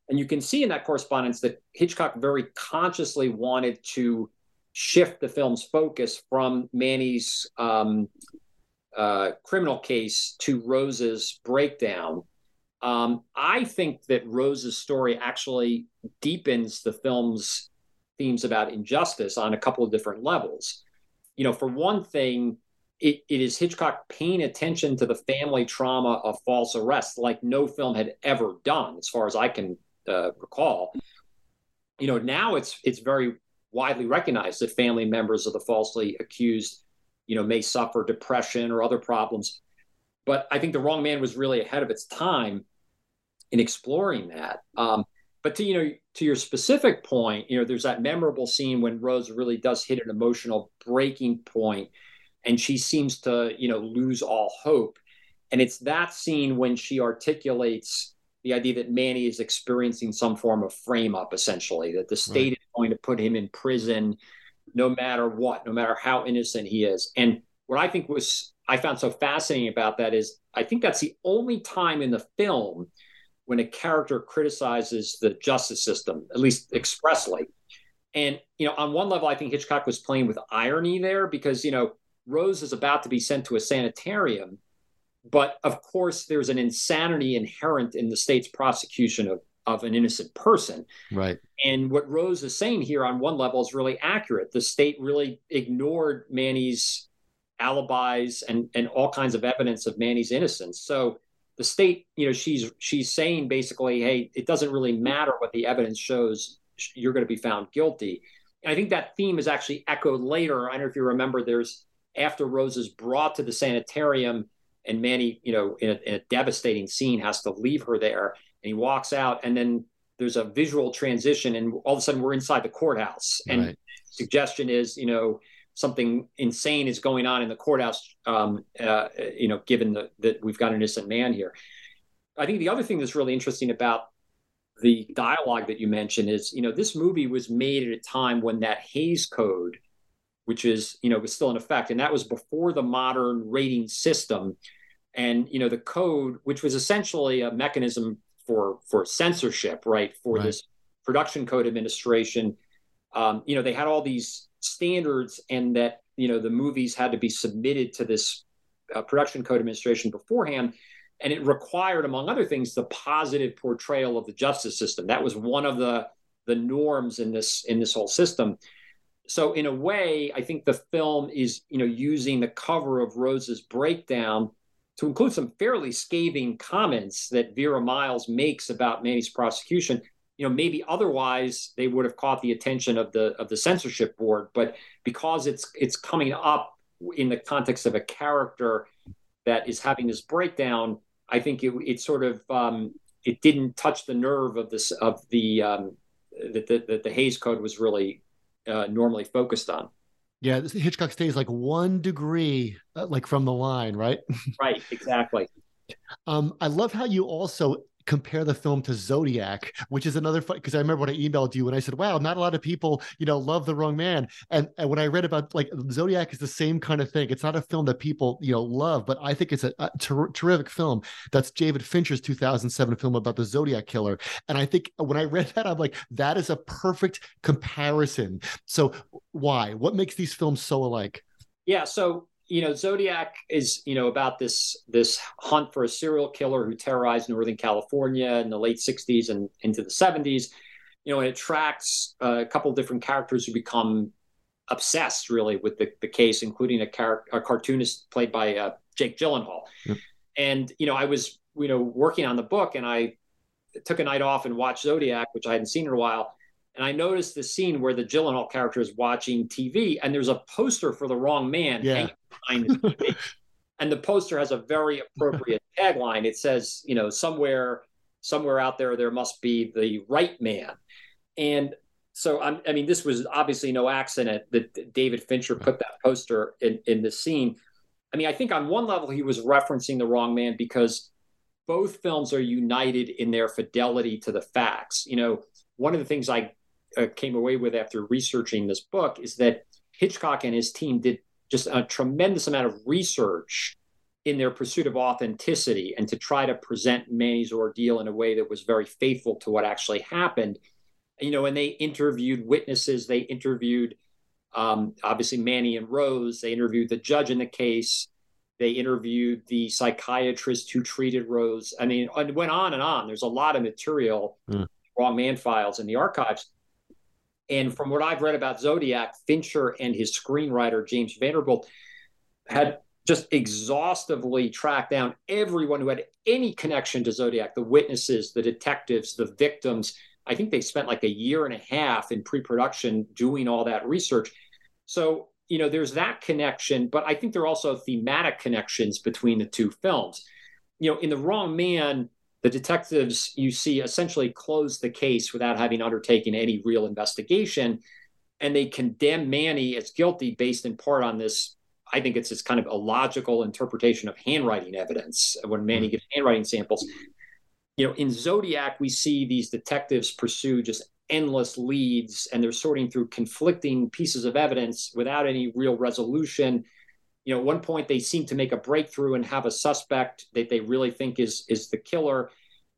and you can see in that correspondence that Hitchcock very consciously wanted to shift the film's focus from Manny's um, uh, criminal case to Rose's breakdown. Um, I think that Rose's story actually deepens the film's themes about injustice on a couple of different levels. You know, for one thing, it, it is Hitchcock paying attention to the family trauma of false arrest like no film had ever done, as far as I can uh, recall. You know, now it's it's very widely recognized that family members of the falsely accused, you know, may suffer depression or other problems. But I think The Wrong Man was really ahead of its time in exploring that. Um, but to you know to your specific point, you know, there's that memorable scene when Rose really does hit an emotional breaking point, and she seems to you know lose all hope. And it's that scene when she articulates the idea that Manny is experiencing some form of frame up, essentially, that the state right. is going to put him in prison no matter what, no matter how innocent he is. And what I think was I found so fascinating about that is I think that's the only time in the film when a character criticizes the justice system, at least expressly. And, you know, on one level, I think Hitchcock was playing with irony there because, you know, Rose is about to be sent to a sanitarium. But of course, there's an insanity inherent in the state's prosecution of, of an innocent person. Right. And what Rose is saying here on one level is really accurate. The state really ignored Manny's alibis and, and all kinds of evidence of Manny's innocence. So the state, you know, she's she's saying basically, hey, it doesn't really matter what the evidence shows, you're going to be found guilty. And I think that theme is actually echoed later. I don't know if you remember. There's after Rose is brought to the sanitarium, and Manny, you know, in a, in a devastating scene, has to leave her there, and he walks out, and then there's a visual transition, and all of a sudden we're inside the courthouse, and right. suggestion is, you know, something insane is going on in the courthouse, um, uh, you know, given the, that we've got an innocent man here. I think the other thing that's really interesting about the dialogue that you mentioned is, you know, this movie was made at a time when that Hays Code, which is, you know, was still in effect, and that was before the modern rating system. And you know, the code, which was essentially a mechanism for for censorship, right, for right. this production code administration. Um, you know, they had all these standards and that you know the movies had to be submitted to this uh, production code administration beforehand. And it required among other things the positive portrayal of the justice system. That was one of the the norms in this in this whole system. So in a way i think the film is you know using the cover of rose's breakdown to include some fairly scathing comments that vera miles makes about manny's prosecution you know maybe otherwise they would have caught the attention of the of the censorship board but because it's it's coming up in the context of a character that is having this breakdown i think it, it sort of um, it didn't touch the nerve of this of the um, that the, that the Hays Code was really uh, normally focused on. Yeah, Hitchcock stays like one degree, uh, like from the line, right? <laughs> right, exactly. Um, I love how you also compare the film to Zodiac, which is another fun because I remember when I emailed you and I said, "Wow, not a lot of people, you know, love The Wrong Man." And, and when I read about like Zodiac is the same kind of thing. It's not a film that people you know love, but I think it's a, a ter- terrific film. That's David Fincher's 2007 film about the Zodiac killer. And I think when I read that, I'm like, that is a perfect comparison. So why? What makes these films so alike? Yeah. So you know, Zodiac is, you know, about this this hunt for a serial killer who terrorized Northern California in the late 60s and into the 70s. You know, it tracks uh, a couple of different characters who become obsessed really with the, the case, including a, car- a cartoonist played by uh, Jake Gyllenhaal. Yep. And, you know, I was, you know, working on the book and I took a night off and watched Zodiac, which I hadn't seen in a while and I noticed the scene where the Gyllenhaal character is watching TV, and there's a poster for the wrong man yeah. behind the TV. <laughs> and the poster has a very appropriate <laughs> tagline. It says, you know, somewhere, somewhere out there, there must be the right man. And so, I'm, i mean, this was obviously no accident that David Fincher put that poster in, in the scene. I mean, I think on one level he was referencing the wrong man because both films are united in their fidelity to the facts. You know, one of the things I uh, came away with after researching this book is that Hitchcock and his team did just a tremendous amount of research in their pursuit of authenticity and to try to present Manny's ordeal in a way that was very faithful to what actually happened. You know, and they interviewed witnesses, they interviewed um, obviously Manny and Rose, they interviewed the judge in the case, they interviewed the psychiatrist who treated Rose. I mean, it went on and on. There's a lot of material, mm. wrong man files in the archives. And from what I've read about Zodiac, Fincher and his screenwriter, James Vanderbilt, had just exhaustively tracked down everyone who had any connection to Zodiac the witnesses, the detectives, the victims. I think they spent like a year and a half in pre production doing all that research. So, you know, there's that connection, but I think there are also thematic connections between the two films. You know, in The Wrong Man, the detectives you see essentially close the case without having undertaken any real investigation and they condemn manny as guilty based in part on this i think it's this kind of illogical interpretation of handwriting evidence when manny mm-hmm. gives handwriting samples you know in zodiac we see these detectives pursue just endless leads and they're sorting through conflicting pieces of evidence without any real resolution you know, at one point they seem to make a breakthrough and have a suspect that they really think is is the killer,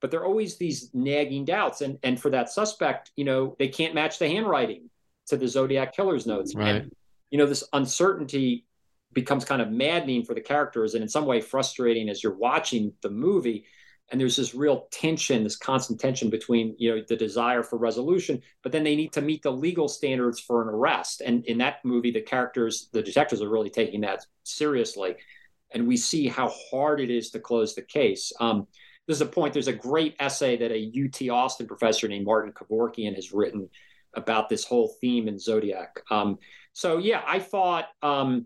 but there are always these nagging doubts. And and for that suspect, you know, they can't match the handwriting to the Zodiac killer's notes. Right. And, you know, this uncertainty becomes kind of maddening for the characters and in some way frustrating as you're watching the movie and there's this real tension this constant tension between you know the desire for resolution but then they need to meet the legal standards for an arrest. And in that movie the characters the detectives are really taking that seriously. And we see how hard it is to close the case. Um, there's a point there's a great essay that a ut austin professor named martin kevorkian has written about this whole theme in zodiac. Um, so yeah i thought um,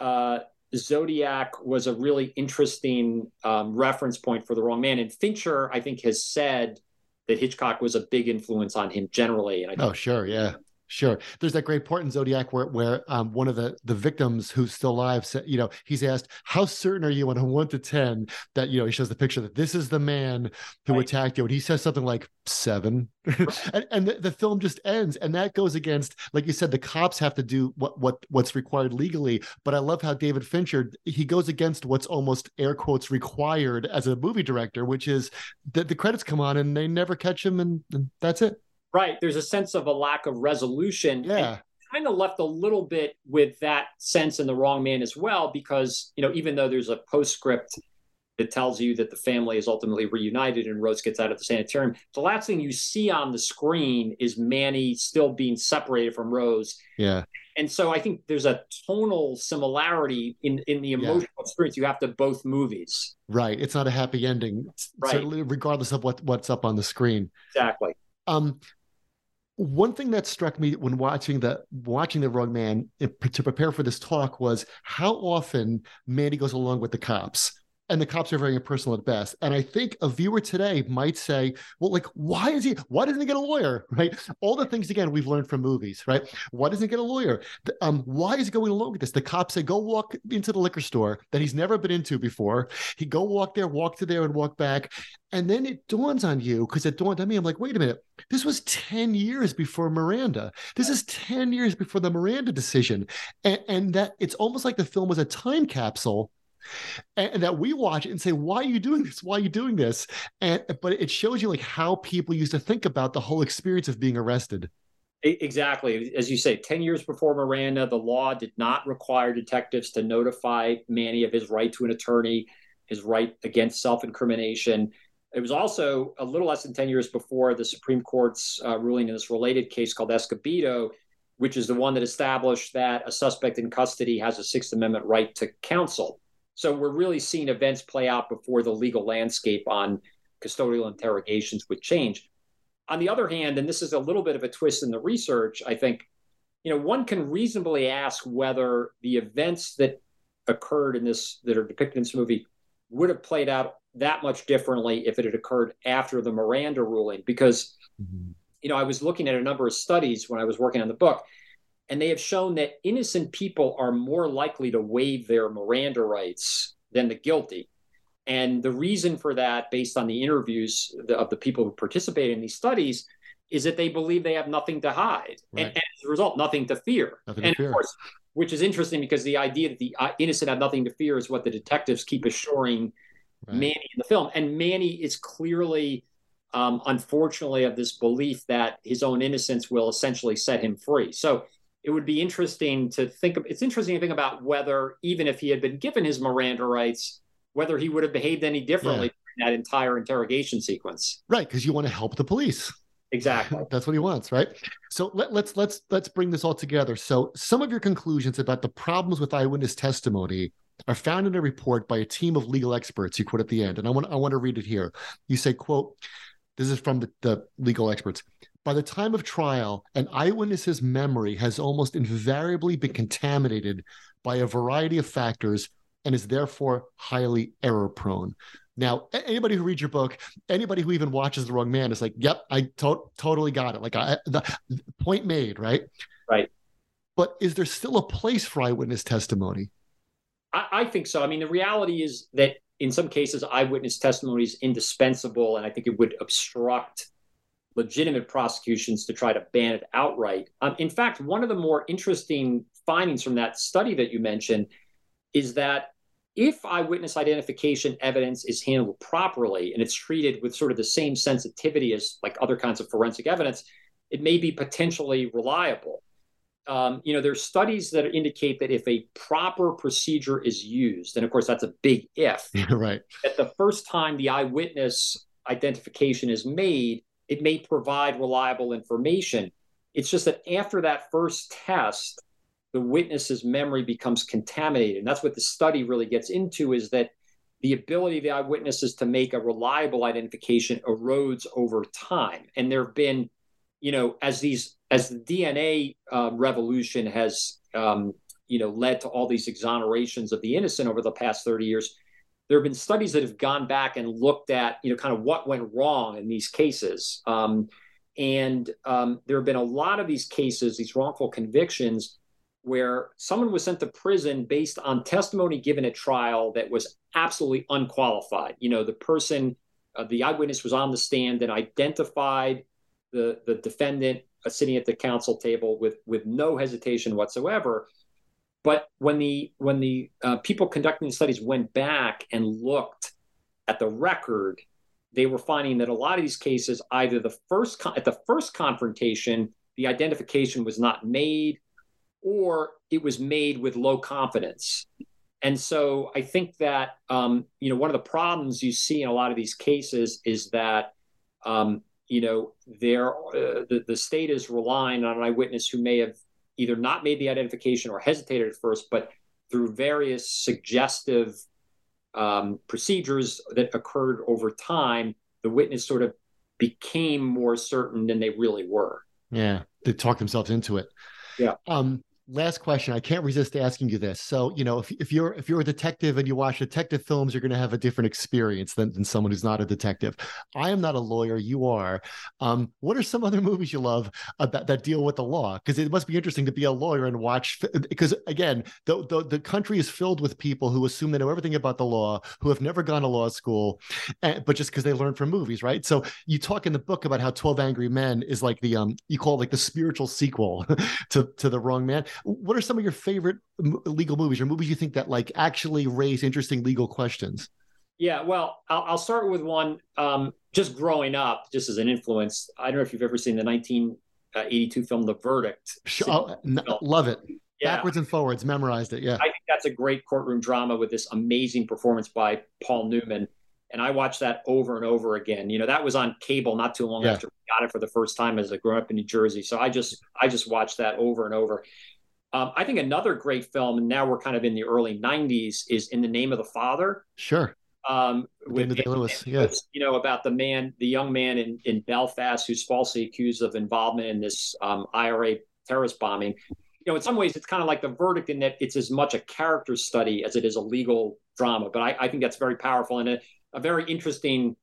uh, Zodiac was a really interesting um, reference point for the wrong man. And Fincher, I think, has said that Hitchcock was a big influence on him generally. And I oh, sure, yeah. Sure. There's that great part in Zodiac where where um, one of the the victims who's still alive, said, you know, he's asked, "How certain are you on a one to ten that you know?" He shows the picture that this is the man who right. attacked you, and he says something like seven, <laughs> right. and, and the, the, film just ends, and that goes against, like you said, the cops have to do what what what's required legally. But I love how David Fincher he goes against what's almost air quotes required as a movie director, which is that the credits come on and they never catch him, and, and that's it. Right. There's a sense of a lack of resolution. Yeah. kind of left a little bit with that sense in the wrong man as well, because you know, even though there's a postscript that tells you that the family is ultimately reunited and Rose gets out of the sanitarium, the last thing you see on the screen is Manny still being separated from Rose. Yeah. And so I think there's a tonal similarity in in the emotional yeah. experience you have to both movies. Right. It's not a happy ending, right. regardless of what what's up on the screen. Exactly. Um, one thing that struck me when watching the watching the Wrong Man eh, to prepare for this talk was how often Mandy goes along with the cops and the cops are very impersonal at best. And I think a viewer today might say, well, like, why is he, why doesn't he get a lawyer? <laughs> Right. All the things, again, we've learned from movies, right? Why doesn't he get a lawyer? Um, why is he going along with this? The cops say, go walk into the liquor store that he's never been into before. He go walk there, walk to there and walk back. And then it dawns on you, because it dawned on me, I'm like, wait a minute, this was 10 years before Miranda. This is 10 years before the Miranda decision. And, and that it's almost like the film was a time capsule and, that we watch and say, "Why are you doing this? Why are you doing this?" And but it shows you like how people used to think about the whole experience of being arrested. Exactly. As you say, 10 years before Miranda, the law did not require detectives to notify Manny of his right to an attorney, his right against self incrimination. It was also a little less than 10 years before the Supreme Court's uh, ruling in this related case called Escobedo, which is the one that established that a suspect in custody has a Sixth Amendment right to counsel. So we're really seeing events play out before the legal landscape on custodial interrogations would change. On the other hand, and this is a little bit of a twist in the research, I think, you know, one can reasonably ask whether the events that occurred in this that are depicted in this movie would have played out that much differently if it had occurred after the Miranda ruling. Because, mm-hmm. you know, I was looking at a number of studies when I was working on the book, and they have shown that innocent people are more likely to waive their Miranda rights than the guilty. And the reason for that, based on the interviews of the people who participate in these studies, is that they believe they have nothing to hide. Right. And, and, as a result, nothing to fear. Nothing and to fear. of course, which is interesting because the idea that the uh, innocent have nothing to fear is what the detectives keep assuring right. Manny in the film. And Manny is clearly, um, unfortunately, of this belief that his own innocence will essentially set him free. So it would be interesting to think of, it's interesting to think about whether even if he had been given his Miranda rights, whether he would have behaved any differently yeah. that entire interrogation sequence. Right, because you want to help the police. Exactly. <laughs> That's what he wants, right? So let, let's let's let's bring this all together. So some of your conclusions about the problems with eyewitness testimony are found in a report by a team of legal experts. You quote at the end, and I want I want to read it here. You say, "quote This is from the, the legal experts. By the time of trial, an eyewitness's memory has almost invariably been contaminated by a variety of factors and is therefore highly error prone. Now, anybody who reads your book, anybody who even watches The Wrong Man is like, "Yep, I to- totally got it." Like, I, the point made, right? Right. But is there still a place for eyewitness testimony? I, I think so. I mean, the reality is that in some cases, eyewitness testimony is indispensable, and I think it would obstruct legitimate prosecutions to try to ban it outright. Um, in fact, one of the more interesting findings from that study that you mentioned is that if eyewitness identification evidence is handled properly and it's treated with sort of the same sensitivity as like other kinds of forensic evidence, it may be potentially reliable. Um, you know, there's studies that indicate that if a proper procedure is used, and of course that's a big if, <laughs> right? That the first time the eyewitness identification is made, it may provide reliable information. It's just that after that first test, the witness's memory becomes contaminated. And that's what the study really gets into is that the ability of the eyewitnesses to make a reliable identification erodes over time. And there have been, you know, as these as the DNA uh, revolution has, um, you know, led to all these exonerations of the innocent over the past 30 years, there have been studies that have gone back and looked at you know kind of what went wrong in these cases. Um, and um, there have been a lot of these cases these wrongful convictions where someone was sent to prison based on testimony given at trial that was absolutely unqualified. You know the person uh, the eyewitness was on the stand and identified the the defendant uh, sitting at the counsel table with with no hesitation whatsoever but when the when the uh, people conducting the studies went back and looked at the record, they were finding that a lot of these cases, either the first con- at the first confrontation, the identification was not made, or it was made with low confidence. And so I think that um, you know one of the problems you see in a lot of these cases is that um, you know there uh, the, the state is relying on an eyewitness who may have either not made the identification or hesitated at first, but through various suggestive um, procedures that occurred over time, the witness sort of became more certain than they really were. Yeah, they talked themselves into it. Yeah. Um, last question. I can't resist asking you this. So, you know, if, if you're if you're a detective and you watch detective films, you're going to have a different experience than, than someone who's not a detective. I am not a lawyer. You are. Um, what are some other <laughs> movies you love about that deal with the law? Because it must be interesting to be a lawyer and watch. Because again, the, the the country is filled with people who assume they know everything about the law, who have never gone to law school, and, but just because they learned from movies, right? So you talk in the book about how Twelve Angry Men is like the um you call it like the spiritual sequel <laughs> to to the Wrong Man what are some of your favorite legal movies or movies you think that like actually raise interesting legal questions? Yeah, well, I'll, I'll start with one. Um, just growing up, just as an influence, I don't know if you've ever seen the 1982 film *The Verdict*. Oh, love it. Yeah. Backwards and forwards, memorized it. Yeah, I think that's a great courtroom drama with this amazing performance by Paul Newman and I watched that over and over again. You know, that was on cable not too long yeah. after we got it for the first time as I grew up in New Jersey. So I just I just watched that over and over. Um, I think another great film, and now we're kind of in the early '90s, is "In the Name of the Father." Sure. Um, with David Lewis, yeah. You know about the man, the young man in in Belfast who's falsely accused of involvement in this um, IRA terrorist bombing. You know, in some ways, it's kind of like the verdict in that it's as much a character study as it is a legal drama. But I, I think that's very powerful and a, a very interesting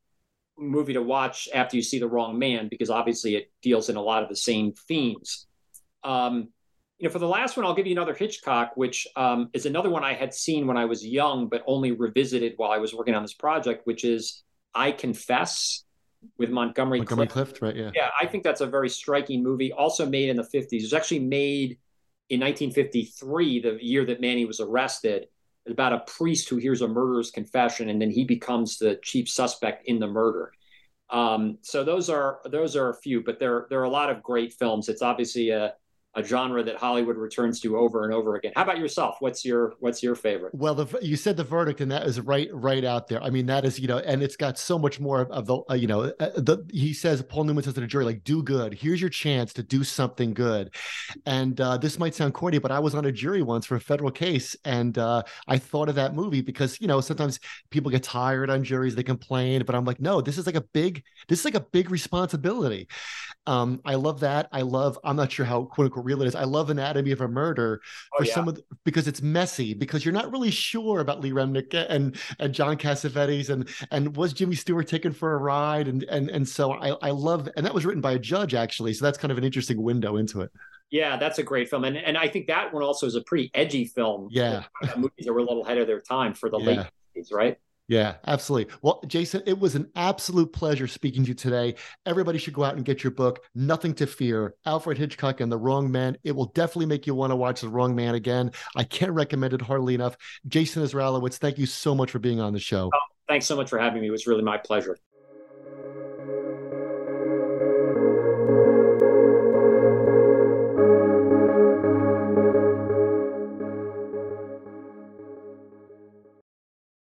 movie to watch after you see The Wrong Man because obviously it deals in a lot of the same themes. Um, you know, for the last one, I'll give you another Hitchcock, which um, is another one I had seen when I was young, but only revisited while I was working on this project, which is I Confess with Montgomery, Montgomery Clift. Clift. Right? Yeah. Yeah, I think that's a very striking movie. Also made in the 50s. It was actually made in 1953, the year that Manny was arrested. About a priest who hears a murderer's confession, and then he becomes the chief suspect in the murder. Um, so those are those are a few, but there there are a lot of great films. It's obviously a a genre that Hollywood returns to over and over again. How about yourself? What's your what's your favorite? Well, the, you said the verdict, and that is right right out there. I mean, that is you know, and it's got so much more of, the uh, you know, uh, the he says Paul Newman says to the jury like, "Do good. Here's your chance to do something good." And uh, this might sound corny, but I was on a jury once for a federal case, and uh, I thought of that movie because you know sometimes people get tired on juries, they complain, but I'm like, no, this is like a big this is like a big responsibility. Um, I love that. I love. I'm not sure how quote unquote real it is. I love Anatomy of a Murder oh, for yeah. some of the, because it's messy because you're not really sure about Lee Remick and and John Cassavetes and and was Jimmy Stewart taken for a ride and and and so I I love and that was written by a judge actually so that's kind of an interesting window into it. Yeah, that's a great film, and and I think that one also is a pretty edgy film. Yeah, movies that were a little ahead of their time for the yeah. late 80s, right? Yeah, absolutely. Well, Jason, it was an absolute pleasure speaking to you today. Everybody should go out and get your book, Nothing to Fear Alfred Hitchcock and the Wrong Man. It will definitely make you want to watch The Wrong Man again. I can't recommend it hardly enough. Jason Isralowitz, thank you so much for being on the show. Oh, thanks so much for having me. It was really my pleasure.